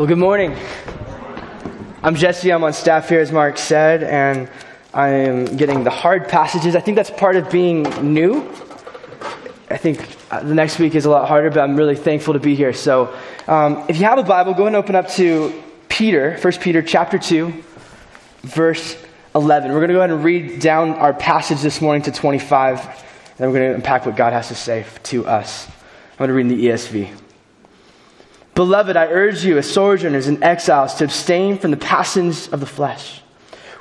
Well, good morning. I'm Jesse. I'm on staff here, as Mark said, and I am getting the hard passages. I think that's part of being new. I think uh, the next week is a lot harder, but I'm really thankful to be here. So, um, if you have a Bible, go and open up to Peter, 1 Peter chapter 2, verse 11. We're going to go ahead and read down our passage this morning to 25, and then we're going to unpack what God has to say to us. I'm going to read in the ESV. Beloved, I urge you, as sojourners and exiles, to abstain from the passions of the flesh,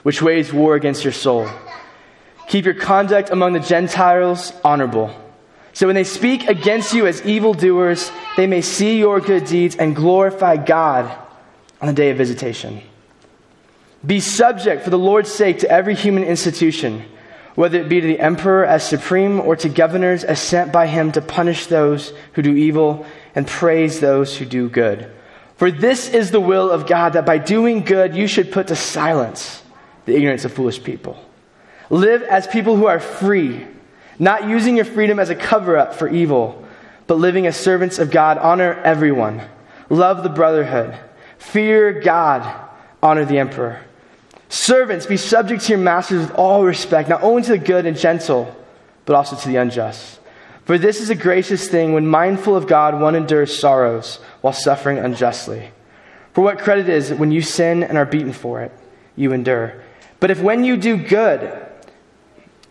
which wage war against your soul. Keep your conduct among the Gentiles honorable. So when they speak against you as evildoers, they may see your good deeds and glorify God on the day of visitation. Be subject for the Lord's sake to every human institution, whether it be to the emperor as supreme or to governors as sent by him to punish those who do evil and praise those who do good. For this is the will of God, that by doing good you should put to silence the ignorance of foolish people. Live as people who are free, not using your freedom as a cover up for evil, but living as servants of God. Honor everyone. Love the brotherhood. Fear God. Honor the emperor. Servants, be subject to your masters with all respect, not only to the good and gentle, but also to the unjust. For this is a gracious thing when mindful of God, one endures sorrows while suffering unjustly. For what credit is it when you sin and are beaten for it, you endure? But if when you do good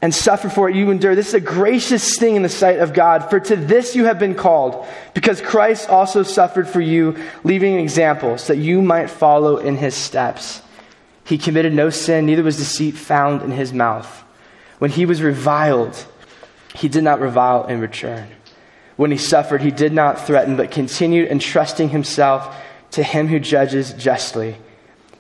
and suffer for it, you endure, this is a gracious thing in the sight of God. For to this you have been called, because Christ also suffered for you, leaving an example so that you might follow in his steps. He committed no sin, neither was deceit found in his mouth. When he was reviled, he did not revile in return. When he suffered, he did not threaten, but continued entrusting himself to him who judges justly.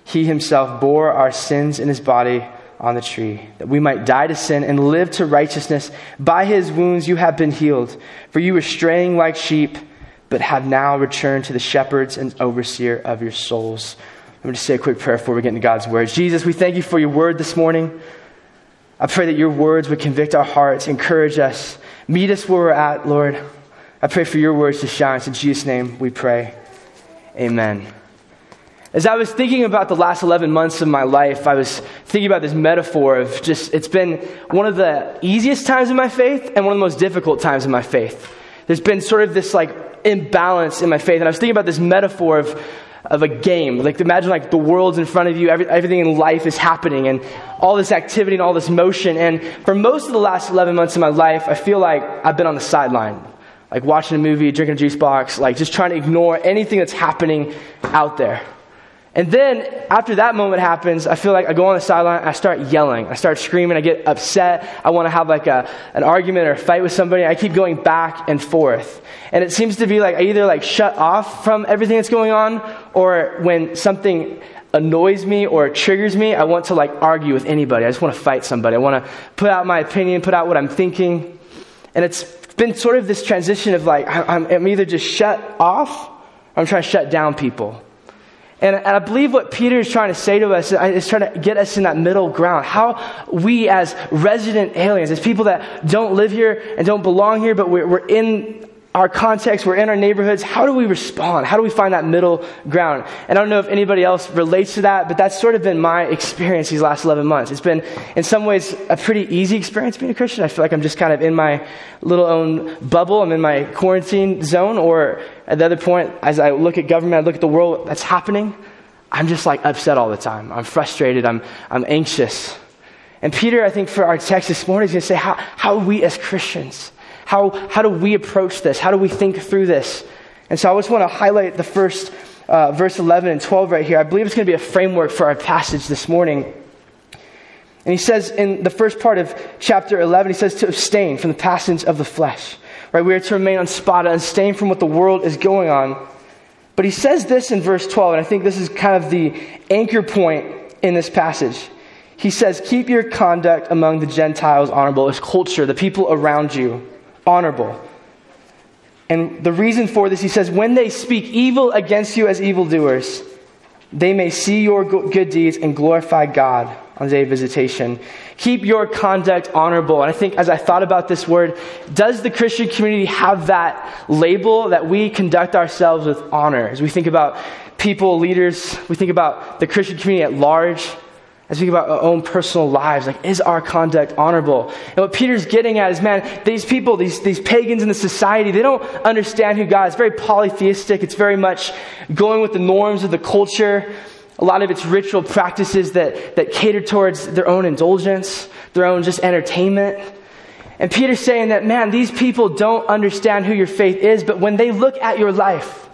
He himself bore our sins in his body on the tree, that we might die to sin and live to righteousness. By his wounds you have been healed. For you were straying like sheep, but have now returned to the shepherds and overseer of your souls. I'm going to say a quick prayer before we get into God's word. Jesus, we thank you for your word this morning. I pray that your words would convict our hearts, encourage us, meet us where we're at, Lord. I pray for your words to shine. in Jesus' name we pray. Amen. As I was thinking about the last 11 months of my life, I was thinking about this metaphor of just, it's been one of the easiest times in my faith and one of the most difficult times in my faith. There's been sort of this like imbalance in my faith. And I was thinking about this metaphor of of a game. Like imagine like the world's in front of you, every, everything in life is happening, and all this activity and all this motion. And for most of the last 11 months of my life, I feel like I've been on the sideline, like watching a movie, drinking a juice box, like just trying to ignore anything that's happening out there. And then after that moment happens, I feel like I go on the sideline, I start yelling, I start screaming, I get upset, I want to have like a, an argument or a fight with somebody. I keep going back and forth. And it seems to be like I either like shut off from everything that's going on, or when something annoys me or triggers me, I want to like argue with anybody. I just want to fight somebody. I want to put out my opinion, put out what I'm thinking. And it's been sort of this transition of like, I'm, either just shut off or I'm trying to shut down people. And, and I believe what Peter is trying to say to us is trying to get us in that middle ground. How we, as resident aliens, as people that don't live here and don't belong here, but we're, we're in our context, we're in our neighborhoods, how do we respond? How do we find that middle ground? And I don't know if anybody else relates to that, but that's sort of been my experience these last 11 months. It's been, in some ways, a pretty easy experience being a Christian. I feel like I'm just kind of in my little own bubble, I'm in my quarantine zone, or at the other point, as I look at government, I look at the world that's happening, I'm just like upset all the time. I'm frustrated, I'm, I'm anxious. And Peter, I think for our text this morning, is going to say, how, how we as Christians, how, how do we approach this? How do we think through this? And so I just want to highlight the first uh, verse 11 and 12 right here. I believe it's going to be a framework for our passage this morning. And he says in the first part of chapter 11, he says to abstain from the passions of the flesh. Right? We are to remain unspotted, abstain from what the world is going on. But he says this in verse 12, and I think this is kind of the anchor point in this passage. He says, Keep your conduct among the Gentiles honorable, as culture, the people around you honorable. And the reason for this, he says, when they speak evil against you as evildoers, they may see your good deeds and glorify God on the day of visitation. Keep your conduct honorable. And I think as I thought about this word, does the Christian community have that label that we conduct ourselves with honor? As we think about people, leaders, we think about the Christian community at large, as we think about our own personal lives, like, is our conduct honorable? And what Peter's getting at is, man, these people, these, these pagans in the society, they don't understand who God is. It's very polytheistic. It's very much going with the norms of the culture. A lot of its ritual practices that, that cater towards their own indulgence, their own just entertainment. And Peter's saying that, man, these people don't understand who your faith is, but when they look at your life,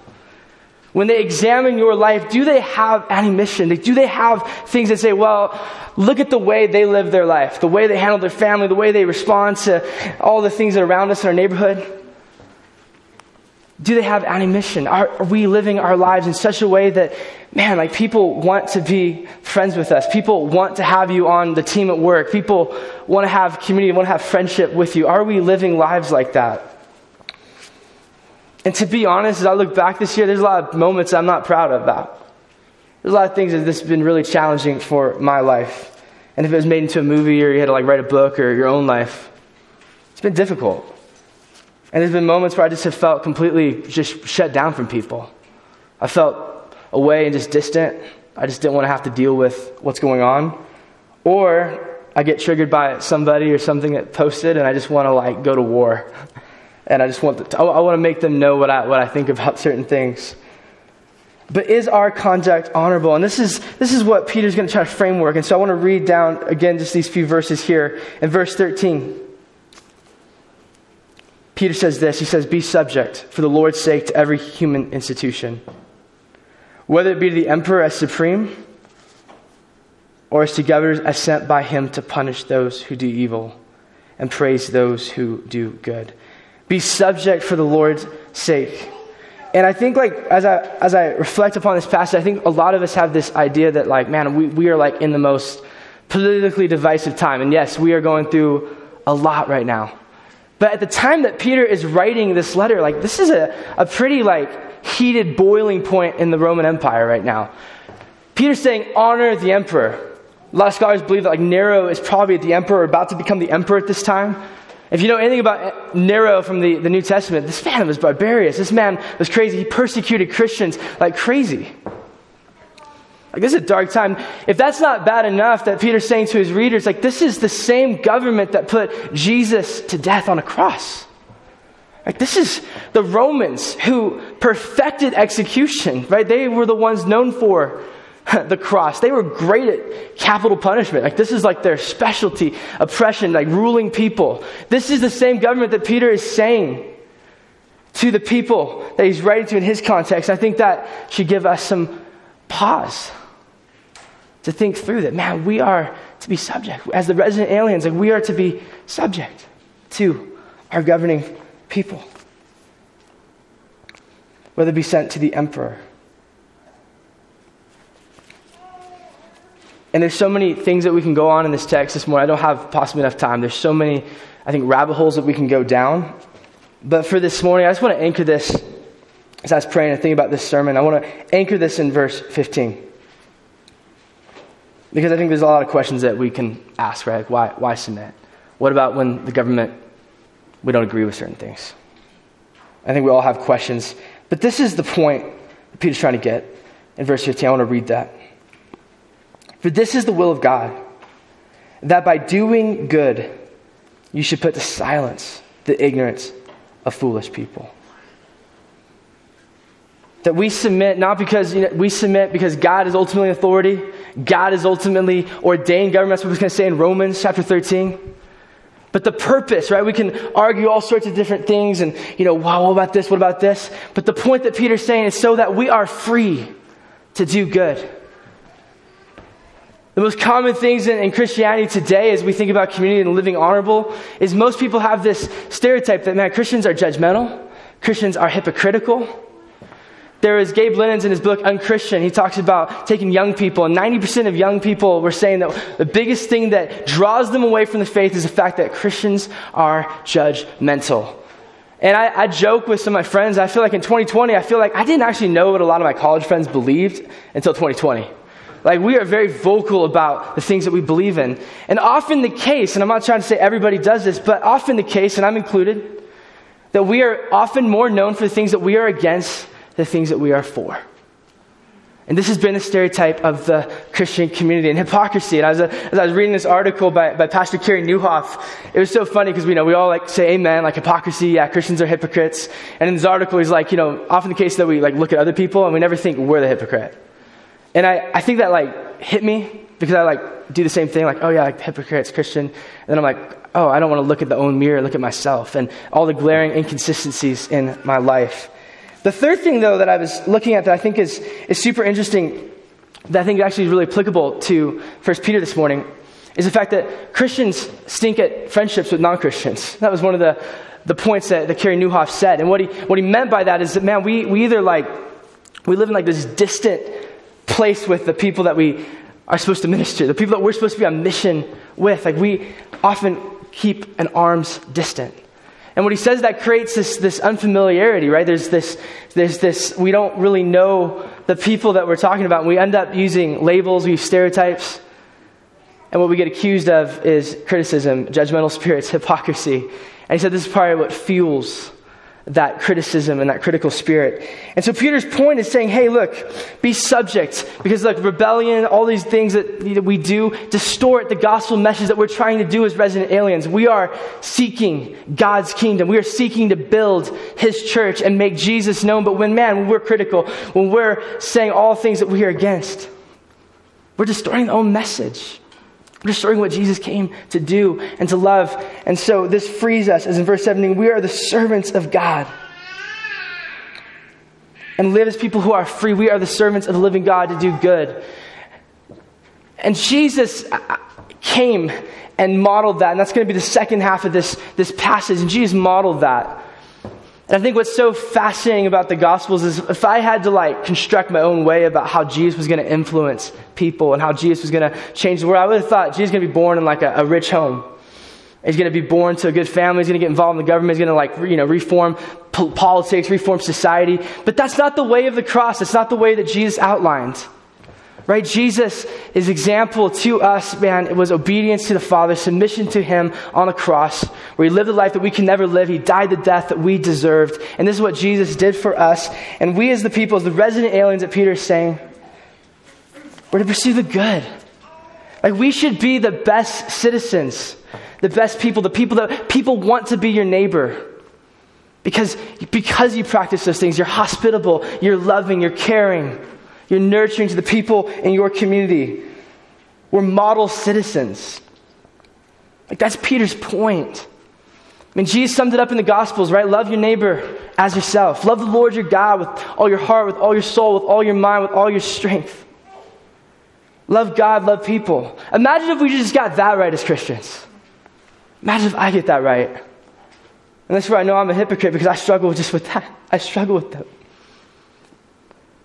when they examine your life, do they have any mission? Do they have things that say, well, look at the way they live their life, the way they handle their family, the way they respond to all the things that are around us in our neighborhood? Do they have any mission? Are, are we living our lives in such a way that, man, like people want to be friends with us? People want to have you on the team at work. People want to have community, want to have friendship with you. Are we living lives like that? And to be honest, as I look back this year, there's a lot of moments I'm not proud of about. There's a lot of things that this has been really challenging for my life. And if it was made into a movie or you had to like write a book or your own life, it's been difficult. And there's been moments where I just have felt completely just shut down from people. I felt away and just distant. I just didn't want to have to deal with what's going on. Or I get triggered by somebody or something that posted and I just want to like go to war. And I just want to, I want to make them know what I, what I think about certain things. But is our conduct honorable? And this is, this is what Peter's going to try to framework. And so I want to read down again just these few verses here. In verse 13, Peter says this He says, Be subject for the Lord's sake to every human institution, whether it be to the emperor as supreme or as to governors as sent by him to punish those who do evil and praise those who do good. Be subject for the Lord's sake. And I think, like, as I, as I reflect upon this passage, I think a lot of us have this idea that, like, man, we, we are, like, in the most politically divisive time. And yes, we are going through a lot right now. But at the time that Peter is writing this letter, like, this is a, a pretty, like, heated boiling point in the Roman Empire right now. Peter's saying, honor the emperor. A lot of scholars believe that, like, Nero is probably the emperor, about to become the emperor at this time. If you know anything about Nero from the, the New Testament, this man was barbarous. This man was crazy. He persecuted Christians like crazy. Like, this is a dark time. If that's not bad enough, that Peter's saying to his readers, like, this is the same government that put Jesus to death on a cross. Like, this is the Romans who perfected execution, right? They were the ones known for the cross. They were great at capital punishment. Like, this is like their specialty oppression, like ruling people. This is the same government that Peter is saying to the people that he's writing to in his context. I think that should give us some pause to think through that. Man, we are to be subject. As the resident aliens, like, we are to be subject to our governing people. Whether it be sent to the emperor And there's so many things that we can go on in this text this morning. I don't have possibly enough time. There's so many, I think, rabbit holes that we can go down. But for this morning, I just want to anchor this as I was praying and thinking about this sermon. I want to anchor this in verse 15. Because I think there's a lot of questions that we can ask, right? Why, why submit? What about when the government, we don't agree with certain things? I think we all have questions. But this is the point Peter's trying to get in verse 15. I want to read that. For this is the will of God, that by doing good you should put to silence the ignorance of foolish people. That we submit not because you know, we submit because God is ultimately authority, God is ultimately ordained government. That's what we're going to say in Romans chapter 13. But the purpose, right? We can argue all sorts of different things and, you know, wow, what about this? What about this? But the point that Peter's saying is so that we are free to do good. The most common things in, in, Christianity today, as we think about community and living honorable, is most people have this stereotype that, man, Christians are judgmental, Christians are hypocritical. There is Gabe Lyons in his book, Unchristian. He talks about taking young people, and 90% of young people were saying that the biggest thing that draws them away from the faith is the fact that Christians are judgmental. And I, I joke with some of my friends, I feel like in 2020, I feel like I didn't actually know what a lot of my college friends believed until 2020. Like, we are very vocal about the things that we believe in. And often the case, and I'm not trying to say everybody does this, but often the case, and I'm included, that we are often more known for the things that we are against the things that we are for. And this has been a stereotype of the Christian community and hypocrisy. And as, uh, as I was reading this article by, by Pastor Carey Nieuwhof, it was so funny because we know we all like say amen, like hypocrisy, yeah, Christians are hypocrites. And in this article, he's like, you know, often the case that we like look at other people and we never think we're the hypocrite. And I, I think that like hit me because I like do the same thing, like, oh yeah, like hypocrites, Christian. And then I'm like, oh, I don't want to look at the own mirror, look at myself and all the glaring inconsistencies in my life. The third thing, though, that I was looking at that I think is, is super interesting, that I think actually is really applicable to First Peter this morning, is the fact that Christians stink at friendships with non Christians. That was one of the, the points that, that Carey Nieuwhof said. And what he, what he meant by that is that, man, we, we either like, we live in like this distant place with the people that we are supposed to minister, the people that we're supposed to be on mission with. Like, we often keep an arm's distance. And what he says that creates this, this unfamiliarity, right? There's this, there's this, we don't really know the people that we're talking about. And we end up using labels, we use stereotypes. And what we get accused of is criticism, judgmental spirits, hypocrisy. And he said this is probably what fuels that criticism and that critical spirit. And so Peter's point is saying, hey, look, be subject. Because, like, rebellion, all these things that we do distort the gospel message that we're trying to do as resident aliens. We are seeking God's kingdom. We are seeking to build his church and make Jesus known. But when, man, when we're critical, when we're saying all things that we are against, we're distorting the own message. We're destroying what Jesus came to do and to love. And so this frees us, as in verse 17, we are the servants of God. And live as people who are free. We are the servants of the living God to do good. And Jesus uh, came and modeled that. And that's going to be the second half of this, this passage. And Jesus modeled that. And I think what's so fascinating about the Gospels is if I had to like construct my own way about how Jesus was going to influence people and how Jesus was going to change the world, I would have thought Jesus is going to be born in like a, a rich home. He's going to be born to a good family. He's going to get involved in the government. He's going to like, you know, reform politics, reform society. But that's not the way of the cross. It's not the way that Jesus outlined. Right? Jesus, his example to us, man, it was obedience to the Father, submission to him on the cross, where he lived a life that we can never live. He died the death that we deserved. And this is what Jesus did for us. And we as the people, as the resident aliens that Peter is saying, we're to pursue the good. Like we should be the best citizens, the best people, the people that people want to be your neighbor. Because, because you practice those things, you're hospitable, you're loving, you're caring. You're nurturing to the people in your community. We're model citizens. Like that's Peter's point. I mean, Jesus summed it up in the Gospels, right? Love your neighbor as yourself. Love the Lord your God with all your heart, with all your soul, with all your mind, with all your strength. Love God, love people. Imagine if we just got that right as Christians. Imagine if I get that right. And that's where I know I'm a hypocrite because I struggle just with that. I struggle with that.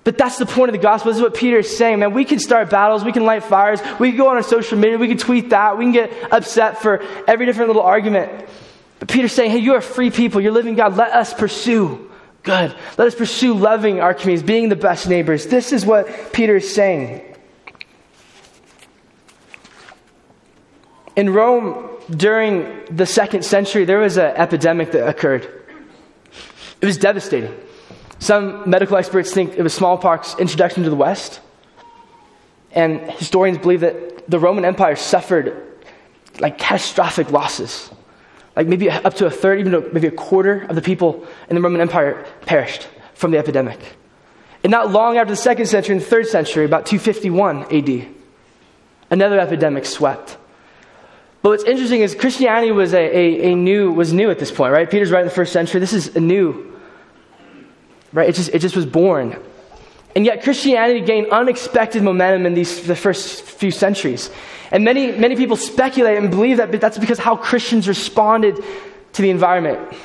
But that's the point of the gospel. This is what Peter is saying, man. We can start battles, we can light fires, we can go on our social media, we can tweet that, we can get upset for every different little argument. But Peter's saying, hey, you are free people, you're living God. Let us pursue good. Let us pursue loving our communities, being the best neighbors. This is what Peter is saying. In Rome, during the second century, there was an epidemic that occurred. It was devastating. Some medical experts think it was smallpox introduction to the West. And historians believe that the Roman Empire suffered like catastrophic losses. Like maybe up to a third, even maybe a quarter of the people in the Roman Empire perished from the epidemic. And not long after the second century, in the third century, about 251 AD, another epidemic swept. But what's interesting is Christianity was a, a, a, new was new at this point, right? Peter's right in the first century. This is a new right? It just, it just was born. And yet Christianity gained unexpected momentum in these, the first few centuries. And many, many people speculate and believe that that's because how Christians responded to the environment.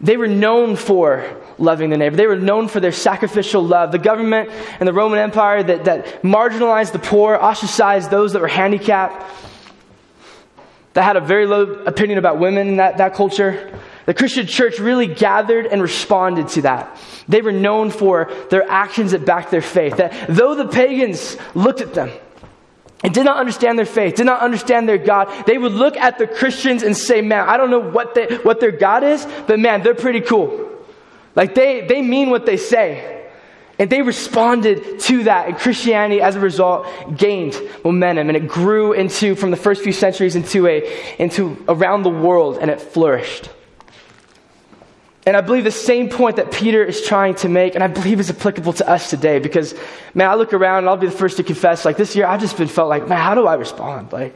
They were known for loving the neighbor. They were known for their sacrificial love. The government and the Roman Empire that, that marginalized the poor, ostracized those that were handicapped, that had a very low opinion about women in that, that culture. The Christian church really gathered and responded to that. They were known for their actions that backed their faith. That though the pagans looked at them and did not understand their faith, did not understand their God, they would look at the Christians and say, Man, I don't know what, they, what their God is, but man, they're pretty cool. Like they, they mean what they say. And they responded to that. And Christianity, as a result, gained momentum. And it grew into, from the first few centuries, into, a, into around the world, and it flourished. And I believe the same point that Peter is trying to make, and I believe is applicable to us today, because, man, I look around and I'll be the first to confess, like this year, I've just been felt like, man, how do I respond? Like,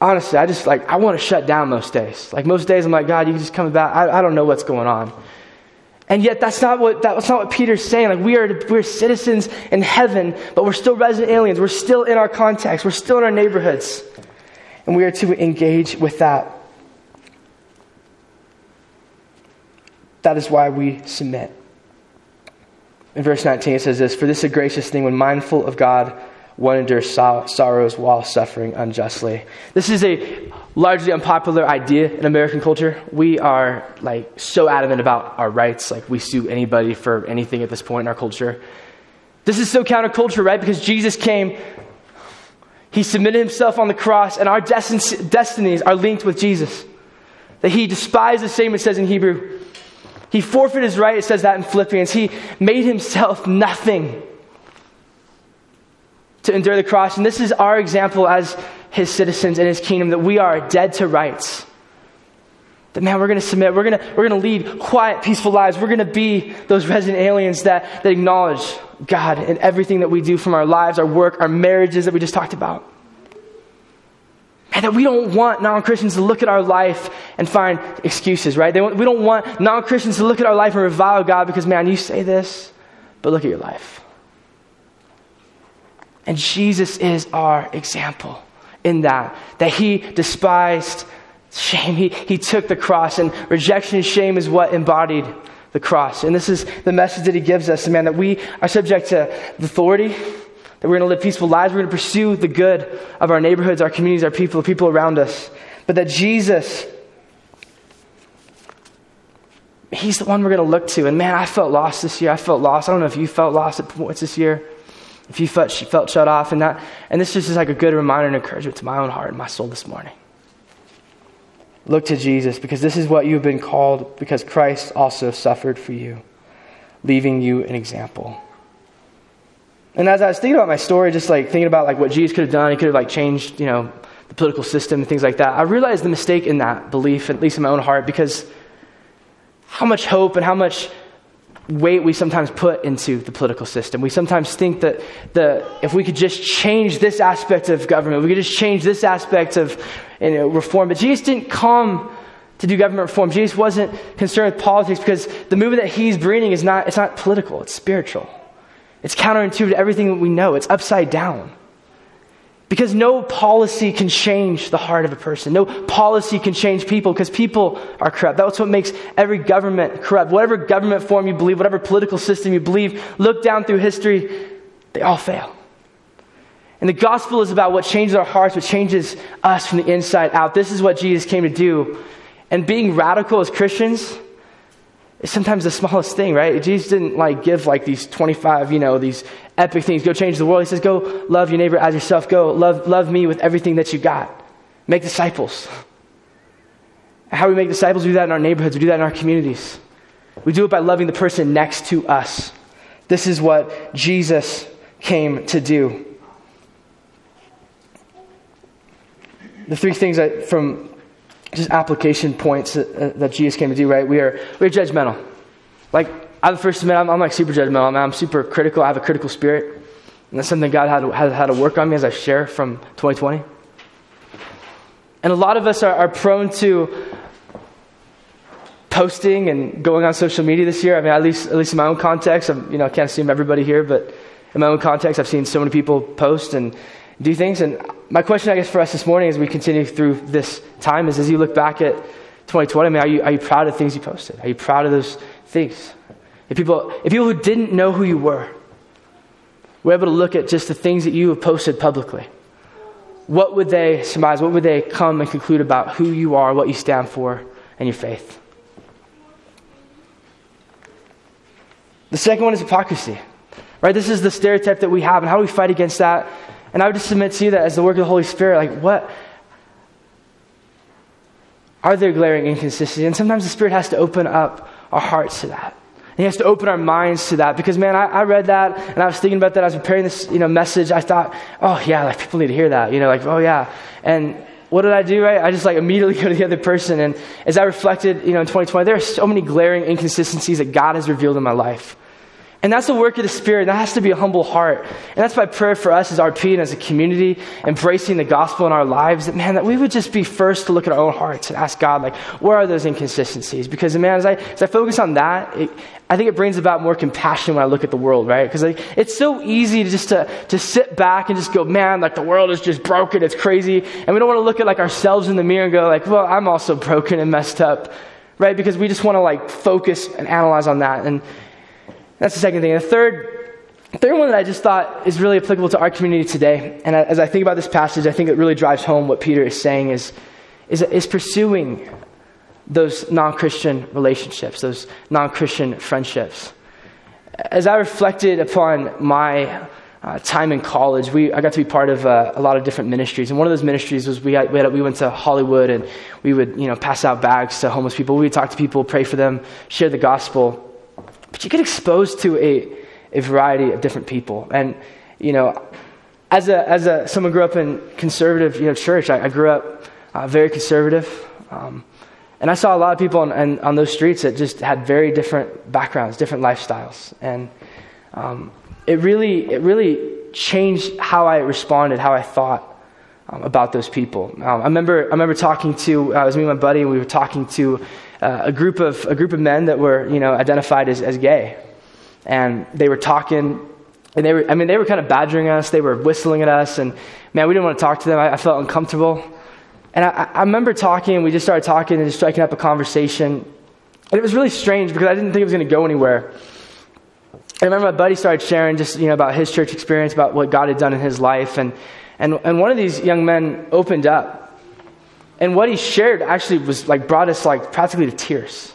honestly, I just like, I want to shut down most days. Like, most days I'm like, God, you just come back. I, I don't know what's going on. And yet, that's not what, that's not what Peter's saying. Like, we are, we're citizens in heaven, but we're still resident aliens. We're still in our context. We're still in our neighborhoods. And we are to engage with that. That is why we submit. In verse 19, it says this For this is a gracious thing when mindful of God one endures sorrows while suffering unjustly. This is a largely unpopular idea in American culture. We are like so adamant about our rights, like we sue anybody for anything at this point in our culture. This is so counterculture, right? Because Jesus came, he submitted himself on the cross, and our destinies are linked with Jesus. That he despised the same, it says in Hebrew. He forfeited his right, it says that in Philippians. He made himself nothing to endure the cross. And this is our example as his citizens in his kingdom that we are dead to rights. That man, we're going to submit. We're going to, we're going to lead quiet, peaceful lives. We're going to be those resident aliens that, that acknowledge God in everything that we do from our lives, our work, our marriages that we just talked about. And that we don't want non Christians to look at our life and find excuses, right? we don't want non Christians to look at our life and revile God because, man, you say this, but look at your life. And Jesus is our example in that, that he despised shame. He, he took the cross, and rejection and shame is what embodied the cross. And this is the message that he gives us, man, that we are subject to authority, that we're going to live peaceful lives, we're going to pursue the good of our neighborhoods, our communities, our people, the people around us. But that Jesus, he's the one we're going to look to. And man, I felt lost this year. I felt lost. I don't know if you felt lost at points this year if you felt, felt shut off and that and this is just like a good reminder and encouragement to my own heart and my soul this morning look to jesus because this is what you've been called because christ also suffered for you leaving you an example and as i was thinking about my story just like thinking about like what jesus could have done he could have like changed you know the political system and things like that i realized the mistake in that belief at least in my own heart because how much hope and how much weight we sometimes put into the political system. We sometimes think that the, if we could just change this aspect of government, we could just change this aspect of you know, reform. But Jesus didn't come to do government reform. Jesus wasn't concerned with politics because the movement that he's bringing is not, it's not political, it's spiritual. It's counterintuitive to everything that we know, it's upside down. Because no policy can change the heart of a person. No policy can change people because people are corrupt. That's what makes every government corrupt. Whatever government form you believe, whatever political system you believe, look down through history, they all fail. And the gospel is about what changes our hearts, what changes us from the inside out. This is what Jesus came to do. And being radical as Christians, is sometimes the smallest thing, right? Jesus didn't like give like these 25, you know, these epic things. Go change the world. He says, go love your neighbor as yourself. Go love, love me with everything that you got. Make disciples. How we make disciples, we do that in our neighborhoods, we do that in our communities. We do it by loving the person next to us. This is what Jesus came to do. The three things that, from just application points that, uh, that Jesus came to do, right? We are, we are judgmental. Like, I'm the first to admit, I'm, I'm like super judgmental. I'm, I'm, super critical. I have a critical spirit. And that's something God had had, had to work on me as I share from 2020. And a lot of us are, are prone to posting and going on social media this year. I mean, at least, at least in my own context, I'm, you know, I can't assume everybody here, but in my own context, I've seen so many people post and do things. And my question, I guess, for us this morning as we continue through this time is as you look back at 2020, I mean, are you, are you proud of things you posted? Are you proud of those things? If people, if people who didn't know who you were were able to look at just the things that you have posted publicly, what would they surmise? What would they come and conclude about who you are, what you stand for, and your faith? The second one is hypocrisy. Right? This is the stereotype that we have, and how do we fight against that? And I would just submit to you that as the work of the Holy Spirit, like what are there glaring inconsistencies? And sometimes the Spirit has to open up our hearts to that And he has to open our minds to that because, man, I, I, read that and I was thinking about that. I was preparing this, you know, message. I thought, oh, yeah, like people need to hear that, you know, like, oh, yeah. And what did I do, right? I just like immediately go to the other person. And as I reflected, you know, in 2020, there are so many glaring inconsistencies that God has revealed in my life. And that's the work of the Spirit. That has to be a humble heart. And that's my prayer for us as RP and as a community, embracing the gospel in our lives, that, man, that we would just be first to look at our own hearts and ask God, like, where are those inconsistencies? Because, man, as I, as I focus on that, it, I think it brings about more compassion when I look at the world, right? Because like, it's so easy to just to, to sit back and just go, man, like the world is just broken, it's crazy. And we don't want to look at like ourselves in the mirror and go like, well, I'm also broken and messed up, right? Because we just want to like focus and analyze on that. And that's the second thing. And the third, third one that I just thought is really applicable to our community today, and as I think about this passage, I think it really drives home what Peter is saying is, is, is pursuing those non Christian relationships, those non Christian friendships. As I reflected upon my uh, time in college, we, I got to be part of uh, a lot of different ministries. And one of those ministries was we, had, we, had, we went to Hollywood and we would you know, pass out bags to homeless people. We would talk to people, pray for them, share the gospel. But you get exposed to a, a variety of different people. And, you know, as, a, as a, someone grew up in conservative you know, church, I, I grew up uh, very conservative. Um, and I saw a lot of people on, on, on, those streets that just had very different backgrounds, different lifestyles. And um, it, really, it really changed how I responded, how I thought um, about those people. Um, I, remember, I remember talking to, uh, I was me and my buddy, and we were talking to uh, a, group of, a group of men that were you know, identified as, as gay. And they were talking, and they were, I mean, they were kind of badgering us, they were whistling at us, and man, we didn't want to talk to them. I, I felt uncomfortable. And I, I remember talking, we just started talking and just striking up a conversation. And it was really strange because I didn't think it was going to go anywhere. I remember my buddy started sharing just, you know, about his church experience, about what God had done in his life. And, and, and one of these young men opened up. And what he shared actually was like brought us like practically to tears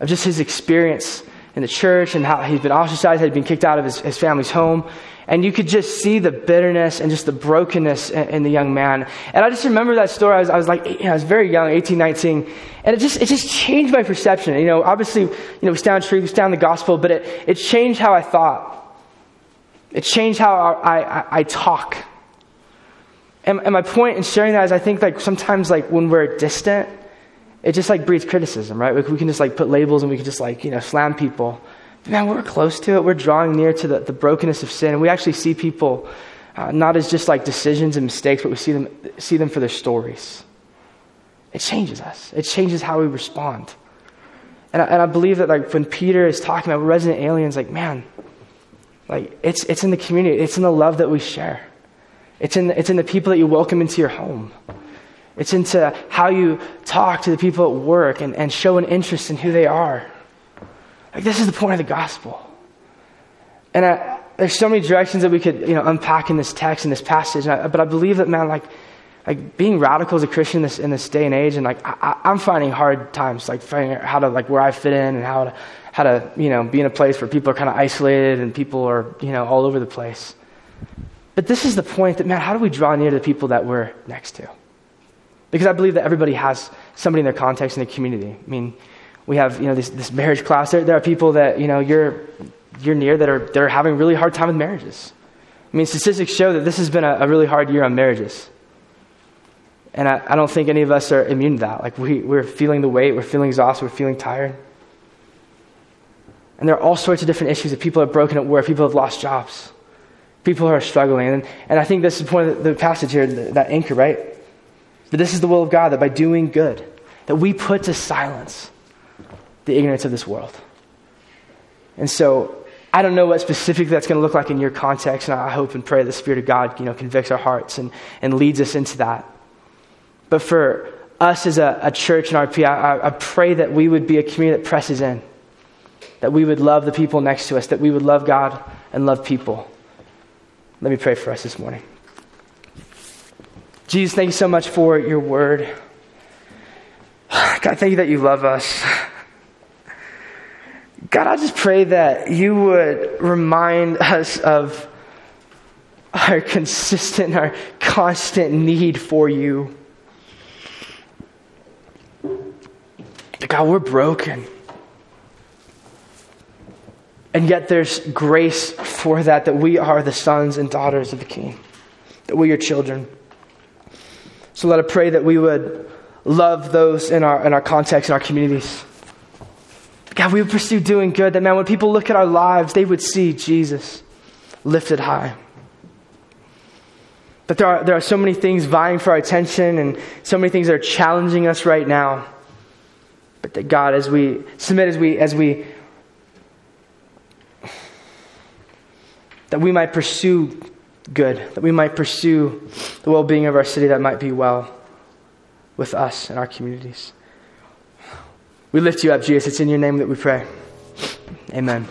of just his experience in the church and how he's been ostracized, had been kicked out of his, his family's home. And you could just see the bitterness and just the brokenness in, in the young man. And I just remember that story. I was, I was like, you know, I was very young, 18, 19. And it just, it just changed my perception. You know, obviously, you know, we stand true, we stand the gospel, but it, it changed how I thought. It changed how I, I, I talk. And, and my point in sharing that is I think like sometimes like when we're distant, it just like breeds criticism, right? We can just like put labels and we can just like, you know, slam people But man, we're close to it. We're drawing near to the, the brokenness of sin. And we actually see people uh, not as just like decisions and mistakes, but we see them, see them for their stories. It changes us, it changes how we respond. And I, and I believe that like when Peter is talking about resident aliens, like, man, like it's, it's in the community, it's in the love that we share. It's in, it's in the people that you welcome into your home. It's into how you talk to the people at work and, and show an interest in who they are. Like, this is the point of the gospel. And I, there's so many directions that we could, you know, unpack in this text, in this passage. I, but I believe that, man, like, like being radical as a Christian in this, in this day and age, and like I, am finding hard times, like finding out how to like where I fit in and how to how to you know be in a place where people are kind of isolated and people are you know all over the place. But this is the point that man, how do we draw near to the people that we're next to? Because I believe that everybody has somebody in their context in the community. I mean, we have you know this, this marriage class. There, there are people that you know you're you're near that are that are having a really hard time with marriages. I mean, statistics show that this has been a, a really hard year on marriages. And I, I, don't think any of us are immune to that. Like, we, we're feeling the weight, we're feeling exhausted, we're feeling tired. And there are all sorts of different issues that people are broken at work, people have lost jobs, people who are struggling. And, and I think this is the point of the, passage here, that anchor, right? That this is the will of God, that by doing good, that we put to silence the ignorance of this world. And so I don't know what specifically that's going to look like in your context, and I hope and pray the Spirit of God, you know, convicts our hearts and, and leads us into that. But for us as a, a church in RP, I, I pray that we would be a community that presses in, that we would love the people next to us, that we would love God and love people. Let me pray for us this morning. Jesus, thank you so much for your word. God, thank you that you love us. God, I just pray that you would remind us of our consistent, our constant need for you. God, we're broken. And yet there's grace for that, that we are the sons and daughters of the King, that we are children. So let us pray that we would love those in our, in our context, in our communities. God, we would pursue doing good, that man, when people look at our lives, they would see Jesus lifted high. That there are, there are so many things vying for our attention and so many things that are challenging us right now. But that God, as we submit, as we, as we that we might pursue good, that we might pursue the well being of our city that might be well with us and our communities. We lift you up, Jesus. It's in your name that we pray. Amen.